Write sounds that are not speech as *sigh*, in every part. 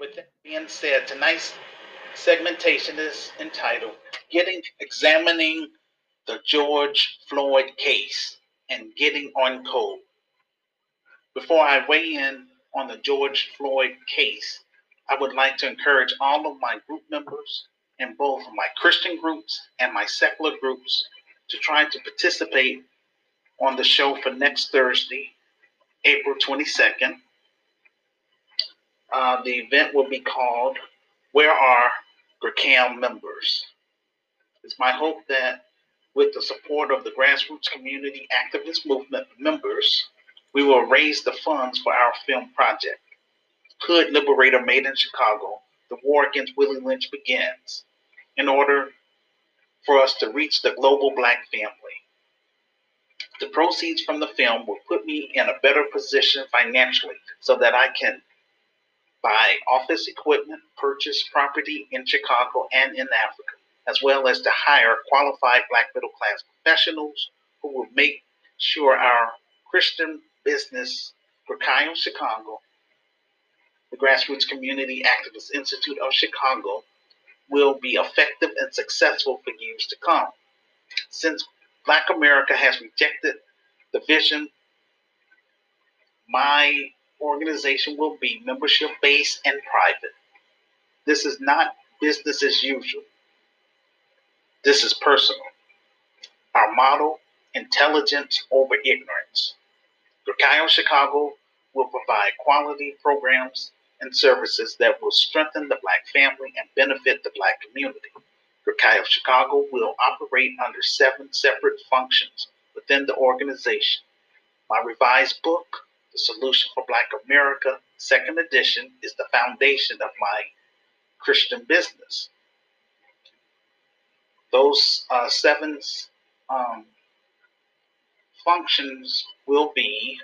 With that being said, tonight's segmentation is entitled Getting Examining the George Floyd Case and Getting on Code. Before I weigh in on the George Floyd case, I would like to encourage all of my group members in both my Christian groups and my secular groups to try to participate on the show for next Thursday, April 22nd. Uh, the event will be called Where Are GRCAM Members? It's my hope that with the support of the grassroots community activist movement members, we will raise the funds for our film project. Hood Liberator Made in Chicago, the war against Willie Lynch begins in order for us to reach the global black family. The proceeds from the film will put me in a better position financially so that I can buy office equipment, purchase property in Chicago and in Africa, as well as to hire qualified black middle class professionals who will make sure our Christian business GRCAIM Chicago, the Grassroots Community Activist Institute of Chicago, will be effective and successful for years to come. Since Black America has rejected the vision, my organization will be membership based and private. This is not business as usual. This is personal. Our motto intelligence over ignorance. GRCAIM Chicago will provide quality programs and services that will strengthen the Black family and benefit the Black community. GRCAIM Chicago will operate under seven separate functions within the organization. My revised book, The Solution for Black America, second edition, is the foundation of my Christian business. Those uh, seven um, functions will be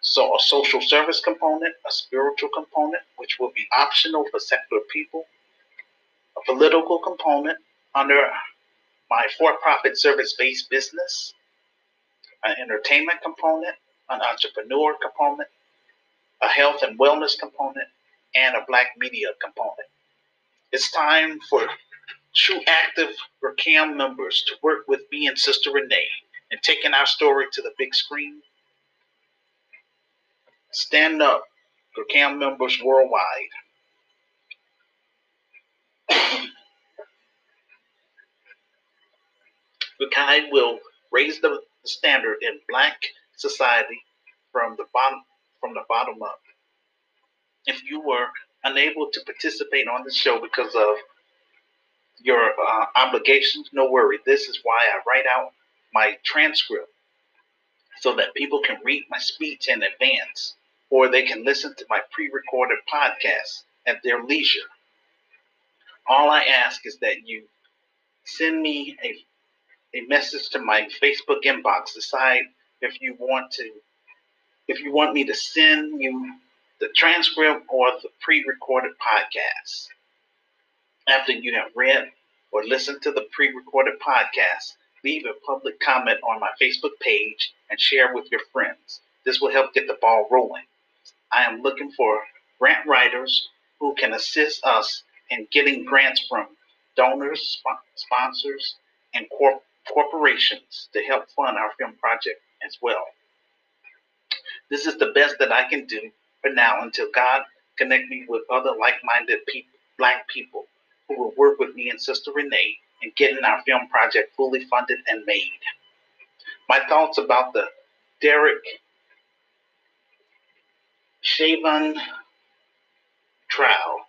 so a social service component, a spiritual component, which will be optional for secular people, a political component under my for-profit service-based business, an entertainment component, an entrepreneur component, a health and wellness component, and a black media component. It's time for true active GRCAIM members to work with me and Sister Renee in taking our story to the big screen Stand up for CAM members worldwide. *coughs* kind will raise the standard in black society from the bottom from the bottom up. If you were unable to participate on the show because of your uh, obligations, no worry. This is why I write out my transcript so that people can read my speech in advance or they can listen to my pre recorded podcast at their leisure. All I ask is that you send me a, a message to my Facebook inbox. Decide if you want to, if you want me to send you the transcript or the pre recorded podcast. After you have read or listened to the pre recorded podcast, leave a public comment on my Facebook page and share with your friends. This will help get the ball rolling. I am looking for grant writers who can assist us in getting grants from donors, sp- sponsors, and corp- corporations to help fund our film project as well. This is the best that I can do for now until God connect me with other like-minded people, black people who will work with me and Sister Renee in getting our film project fully funded and made. My thoughts about the Derek Chauvin trial,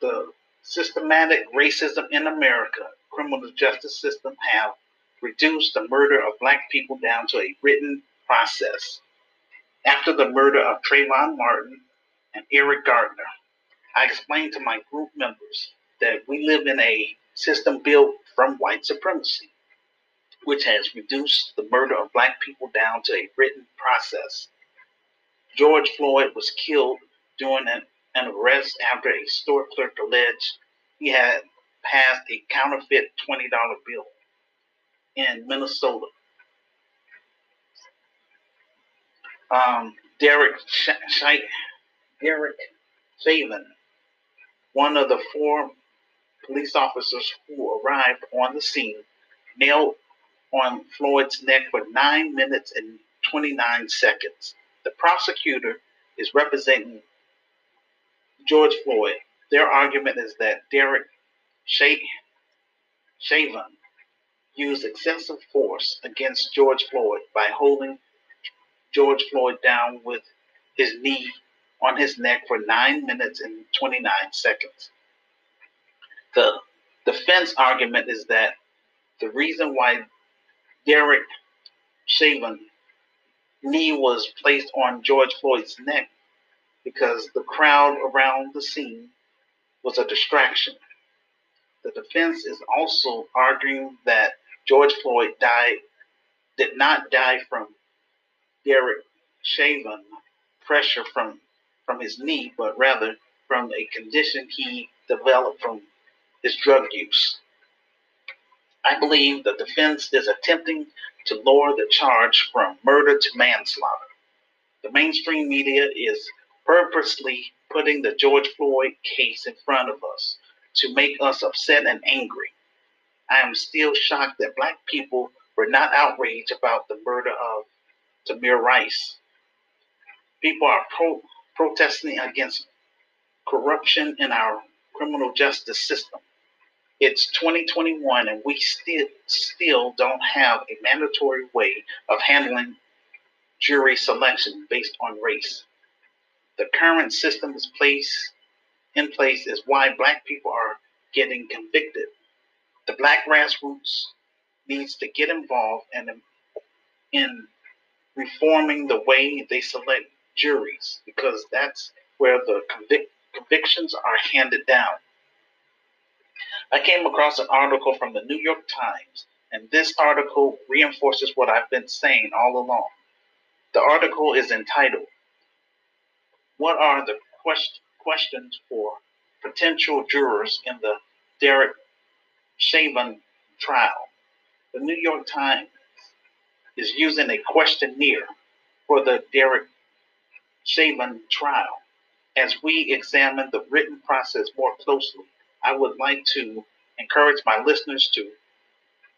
the systematic racism in America, criminal justice system have reduced the murder of black people down to a written process. After the murder of Trayvon Martin and Eric Garner, I explained to my group members that we live in a system built from white supremacy, which has reduced the murder of black people down to a written process. George Floyd was killed during an, an arrest after a store clerk alleged he had passed a counterfeit $20 bill in Minnesota. Um, Derek Sh- Sh- Derek Chauvin One of the four police officers who arrived on the scene knelt on Floyd's neck for nine minutes and 29 seconds. The prosecutor is representing George Floyd. Their argument is that Derek Chauvin used excessive force against George Floyd by holding George Floyd down with his knee on his neck for 9 minutes and 29 seconds. The defense argument is that the reason why Derek Chauvin knee was placed on George Floyd's neck because the crowd around the scene was a distraction. The defense is also arguing that George Floyd died did not die from Derek Chauvin pressure from from his knee, but rather from a condition he developed from his drug use. I believe the defense is attempting to lower the charge from murder to manslaughter. The mainstream media is purposely putting the George Floyd case in front of us to make us upset and angry. I am still shocked that black people were not outraged about the murder of Tamir Rice. People are pro- protesting against corruption in our criminal justice system. It's 2021 and we still still don't have a mandatory way of handling jury selection based on race. The current system is place in place is why black people are getting convicted. The black grassroots needs to get involved in, in reforming the way they select juries because that's where the convic- convictions are handed down. I came across an article from the New York Times, and this article reinforces what I've been saying all along. The article is entitled, What Are the quest- Questions for Potential Jurors in the Derek Chauvin Trial? The New York Times is using a questionnaire for the Derek Chauvin trial. As we examine the written process more closely, I would like to encourage my listeners to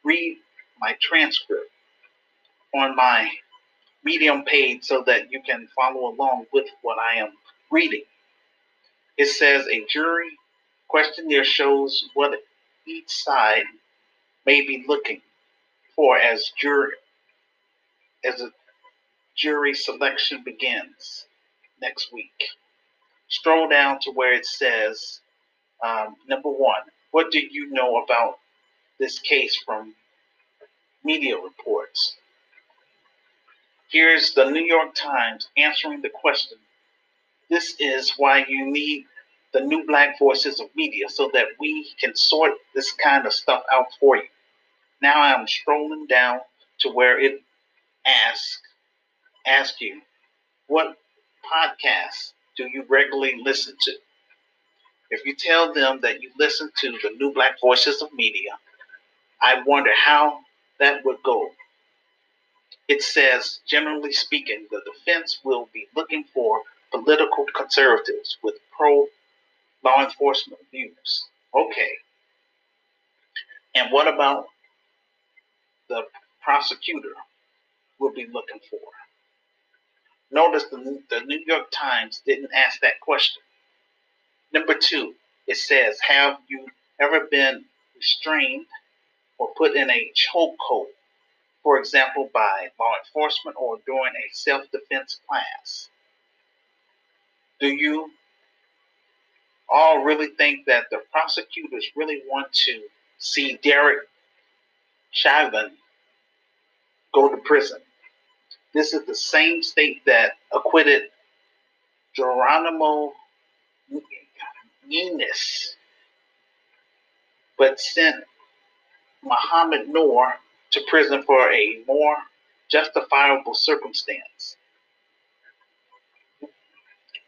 read my transcript on my Medium page so that you can follow along with what I am reading. It says a jury questionnaire shows what each side may be looking for as jury as a jury selection begins next week. Scroll down to where it says um, number one, what do you know about this case from media reports? Here's the New York Times answering the question. This is why you need the new black voices of media so that we can sort this kind of stuff out for you. Now I'm strolling down to where it asks ask you, what podcasts do you regularly listen to? If you tell them that you listen to the New Black Voices of Media, I wonder how that would go. It says, generally speaking, the defense will be looking for political conservatives with pro law enforcement views. Okay. And what about the prosecutor will be looking for? Notice the, the New York Times didn't ask that question. Number two, it says, Have you ever been restrained or put in a chokehold, for example, by law enforcement or during a self defense class? Do you all really think that the prosecutors really want to see Derek Chauvin go to prison? This is the same state that acquitted Jeronimo Yanez, but sent Mohamed Noor to prison for a more justifiable circumstance.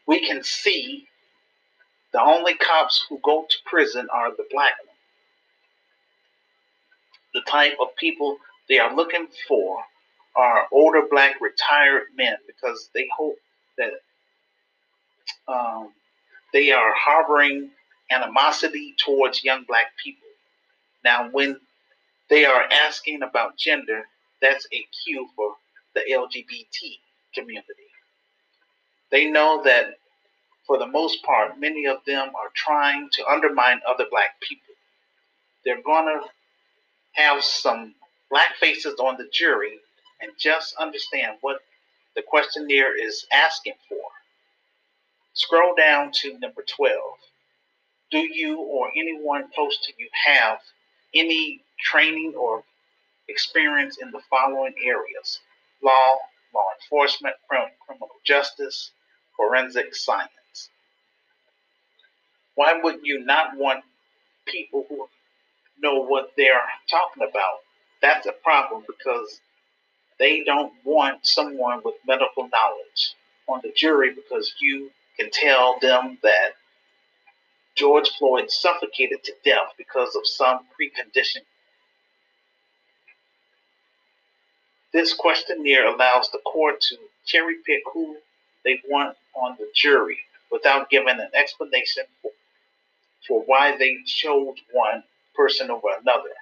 We can see the only cops who go to prison are the black ones. The type of people they are looking for are older black retired men because they hope that um, they are harboring animosity towards young black people. Now, when they are asking about gender, that's a cue for the LGBT community. They know that for the most part, many of them are trying to undermine other black people. They're going to have some black faces on the jury and just understand what the questionnaire is asking for. Scroll down to number 12. Do you or anyone close to you have any training or experience in the following areas law, law enforcement, criminal justice, forensic science? Why would you not want people who know what they're talking about? That's a problem because they don't want someone with medical knowledge on the jury because you can tell them that George Floyd suffocated to death because of some precondition. This questionnaire allows the court to cherry pick who they want on the jury without giving an explanation for for why they chose one person over another.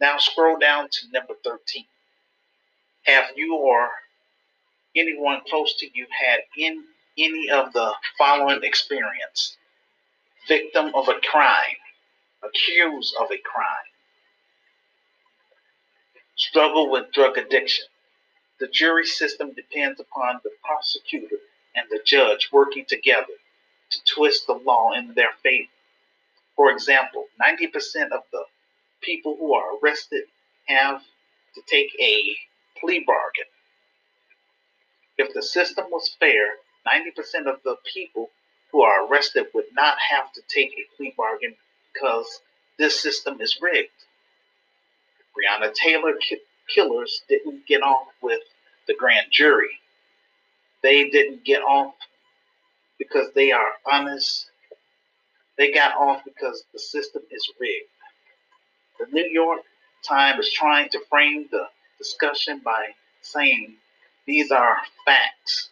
Now scroll down to number 13. Have you or anyone close to you had in any of the following experience? Victim of a crime, accused of a crime, struggle with drug addiction. The jury system depends upon the prosecutor and the judge working together to twist the law in their favor. For example, 90% of the people who are arrested have to take a plea bargain. If the system was fair, 90% of the people who are arrested would not have to take a plea bargain because this system is rigged. Breonna Taylor ki- killers didn't get off with the grand jury. They didn't get off because they are honest they got off because the system is rigged. The New York Times is trying to frame the discussion by saying these are facts.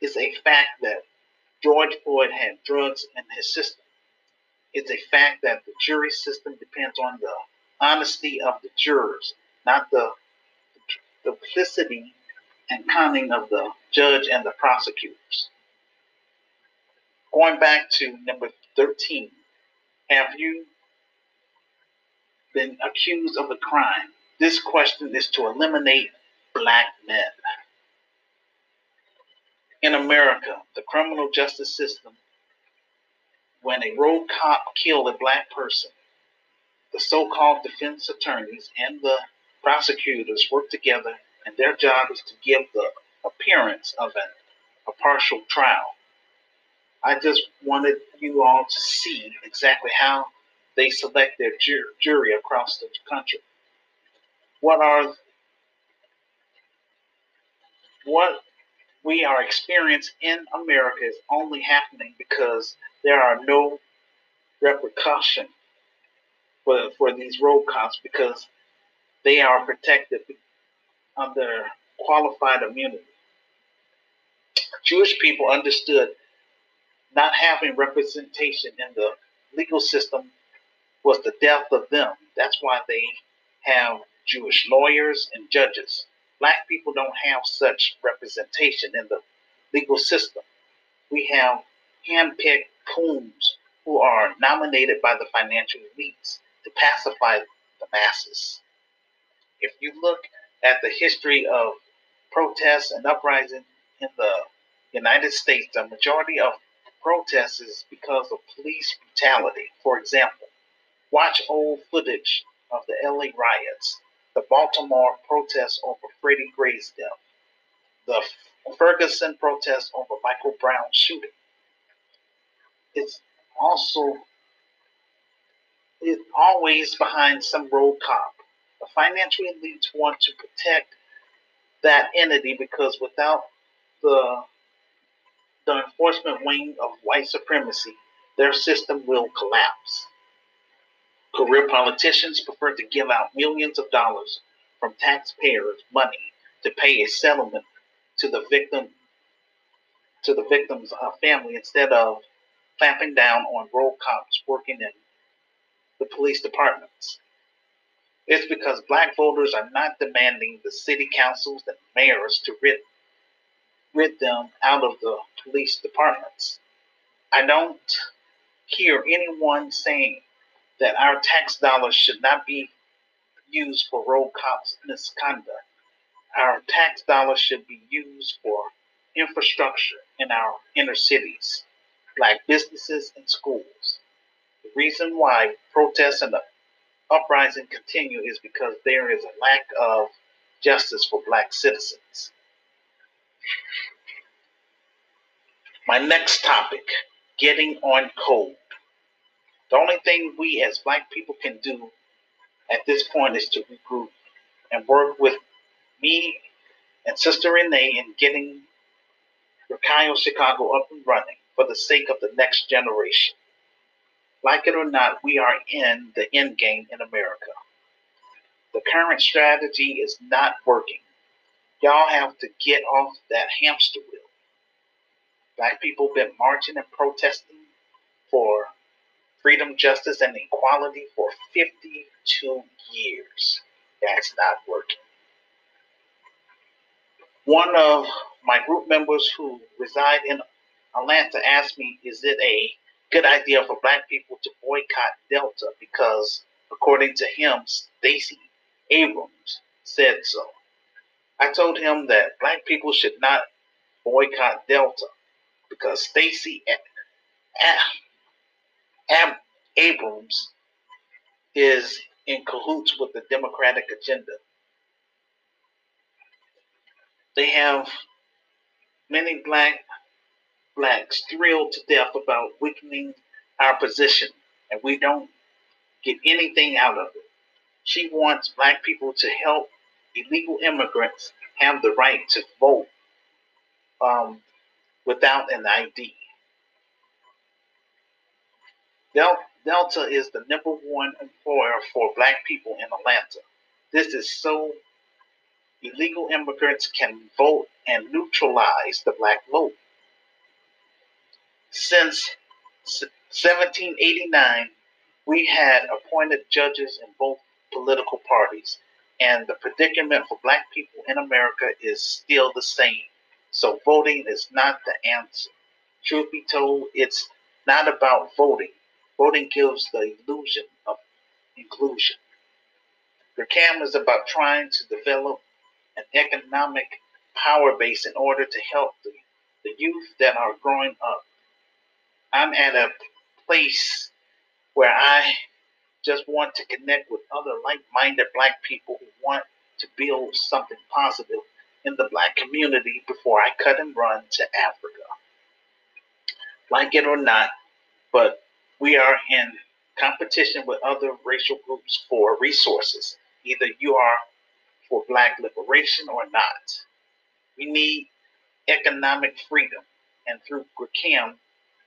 It's a fact that George Floyd had drugs in his system. It's a fact that the jury system depends on the honesty of the jurors, not the duplicity and cunning of the judge and the prosecutors. Going back to number 13. Have you been accused of a crime? This question is to eliminate black men. In America, the criminal justice system, when a road cop killed a black person, the so called defense attorneys and the prosecutors work together, and their job is to give the appearance of an, a partial trial. I just wanted you all to see exactly how they select their jury across the country. What are what we are experiencing in America is only happening because there are no repercussions for, for these road cops because they are protected under qualified immunity. Jewish people understood not having representation in the legal system was the death of them. That's why they have Jewish lawyers and judges. Black people don't have such representation in the legal system. We have handpicked coons who are nominated by the financial elites to pacify the masses. If you look at the history of protests and uprising in the United States, the majority of protests is because of police brutality. For example, watch old footage of the LA riots, the Baltimore protests over Freddie Gray's death, the Ferguson protests over Michael Brown shooting. It's also it's always behind some road cop. The financial elites want to protect that entity because without the the enforcement wing of white supremacy, their system will collapse. Career politicians prefer to give out millions of dollars from taxpayers' money to pay a settlement to the victim to the victim's uh, family instead of clamping down on road cops working in the police departments. It's because black voters are not demanding the city councils and mayors to rid, rid them out of the police departments. I don't hear anyone saying that our tax dollars should not be used for road cops misconduct. Our tax dollars should be used for infrastructure in our inner cities, black businesses and schools. The reason why protests and uprising continue is because there is a lack of justice for black citizens. My next topic getting on code. The only thing we as black people can do at this point is to regroup and work with me and Sister Renee in getting Rakayo Chicago up and running for the sake of the next generation. Like it or not, we are in the end game in America. The current strategy is not working. Y'all have to get off that hamster wheel. Black people been marching and protesting for freedom, justice, and equality for 52 years. That's not working. One of my group members who reside in Atlanta asked me, is it a good idea for black people to boycott Delta because, according to him, Stacey Abrams said so. I told him that black people should not boycott Delta because Stacey Abrams is in cahoots with the Democratic agenda. They have many black blacks thrilled to death about weakening our position, and we don't get anything out of it. She wants black people to help illegal immigrants have the right to vote um, without an ID. Del- Delta is the number one employer for black people in Atlanta. This is so illegal immigrants can vote and neutralize the black vote. Since 1789, we had appointed judges in both political parties, and the predicament for black people in America is still the same. So voting is not the answer. Truth be told, it's not about voting. Voting gives the illusion of inclusion. The cam is about trying to develop an economic power base in order to help the, the youth that are growing up. I'm at a place where I just want to connect with other like minded black people who want to build something positive in the black community before I cut and run to Africa. Like it or not, but we are in competition with other racial groups for resources. Either you are for black liberation or not. We need economic freedom, and through GRICAM,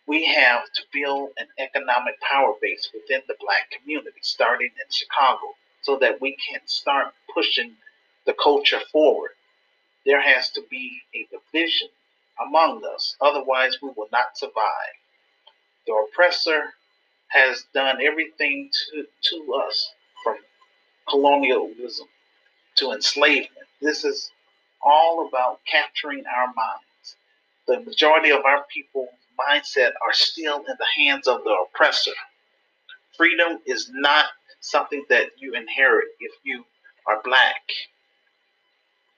we have to build an economic power base within the black community, starting in Chicago, so that we can start pushing the culture forward there has to be a division among us, otherwise, we will not survive. The oppressor has done everything to, to us from colonialism to enslavement. This is all about capturing our minds. The majority of our people's mindset are still in the hands of the oppressor. Freedom is not something that you inherit if you are black.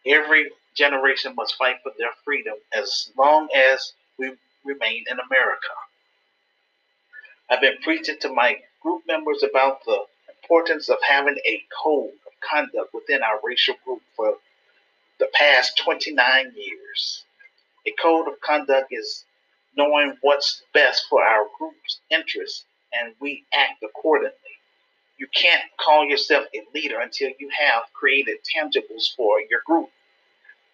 Every generation must fight for their freedom as long as we remain in America. I've been preaching to my group members about the importance of having a code of conduct within our racial group for the past 29 years. A code of conduct is knowing what's best for our group's interests and we act accordingly. You can't call yourself a leader until you have created tangibles for your group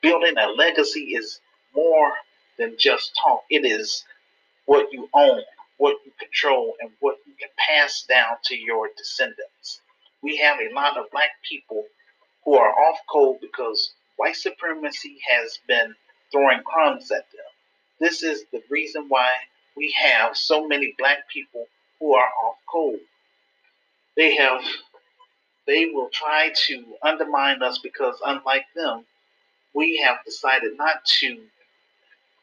building a legacy is more than just talk. It is what you own, what you control, and what you can pass down to your descendants. We have a lot of black people who are off code because white supremacy has been throwing crumbs at them. This is the reason why we have so many black people who are off code. They have they will try to undermine us because unlike them, we have decided not to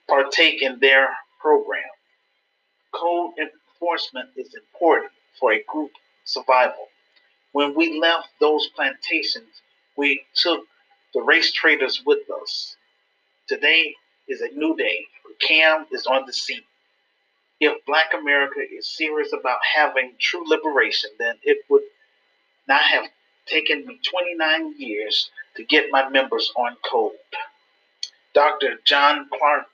partake in their program. Code enforcement is important for a group survival. When we left those plantations, we took the race traders with us. Today is a new day. Cam is on the scene. If Black America is serious about having true liberation, then it would not have taken me 29 years to get my members on code. Dr. John Clarke,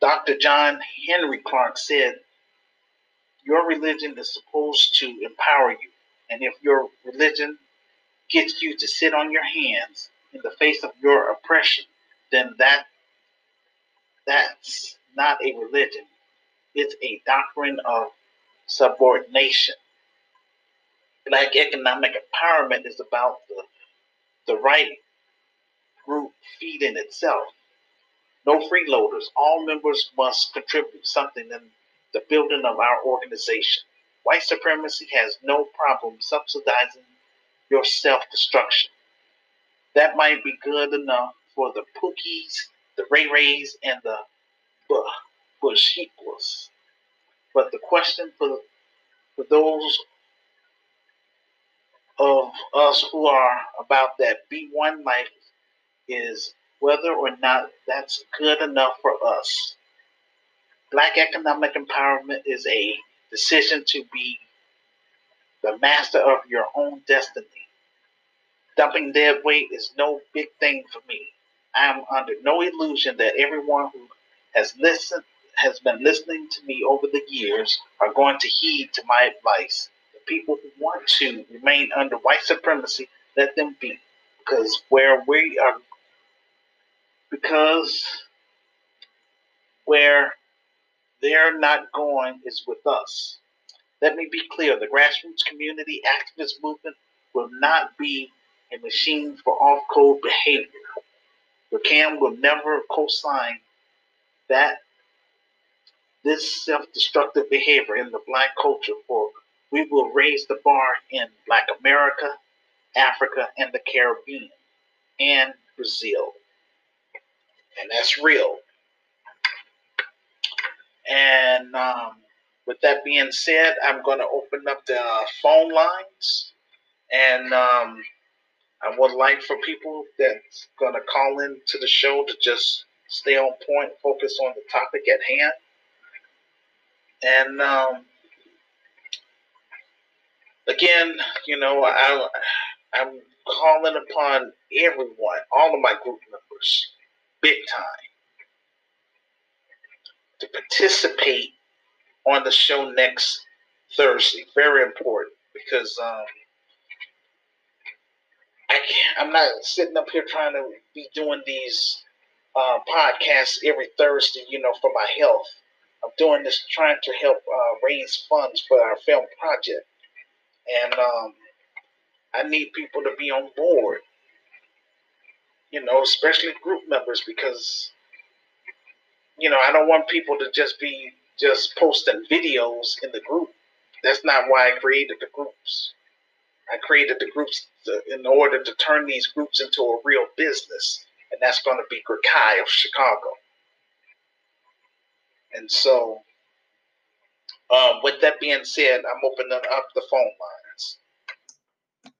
Dr. John Henrik Clarke said, Your religion is supposed to empower you. And if your religion gets you to sit on your hands in the face of your oppression, then that that's not a religion. It's a doctrine of subordination. Black economic empowerment is about the, the right group feeding itself. No freeloaders. All members must contribute something in the building of our organization. White supremacy has no problem subsidizing your self destruction. That might be good enough for the Pookies, the Ray Rays, and the Bushiquas. But the question for, for those of us who are about that B1 life is whether or not that's good enough for us. Black economic empowerment is a decision to be the master of your own destiny. Dumping dead weight is no big thing for me. I am under no illusion that everyone who has listened has been listening to me over the years are going to heed to my advice. The people who want to remain under white supremacy, let them be. Because where we are because where they're not going is with us. Let me be clear the grassroots community activist movement will not be a machine for off code behavior. The CAM will never co sign that this self destructive behavior in the black culture, for we will raise the bar in Black America, Africa, and the Caribbean, and Brazil and that's real. And um, with that being said, I'm going to open up the uh, phone lines, and um, I would like for people that's going to call in to the show to just stay on point, focus on the topic at hand, and um, again, you know, I, I'm calling upon everyone, all of my group members big time to participate on the show next Thursday. Very important because um, I'm not sitting up here trying to be doing these uh, podcasts every Thursday, you know, for my health. I'm doing this trying to help uh, raise funds for our film project, and um, I need people to be on board you know, especially group members, because, you know, I don't want people to just be just posting videos in the group. That's not why I created the groups. I created the groups to, in order to turn these groups into a real business, and that's going to be Grekai of Chicago. And so, um, with that being said, I'm opening up the phone line.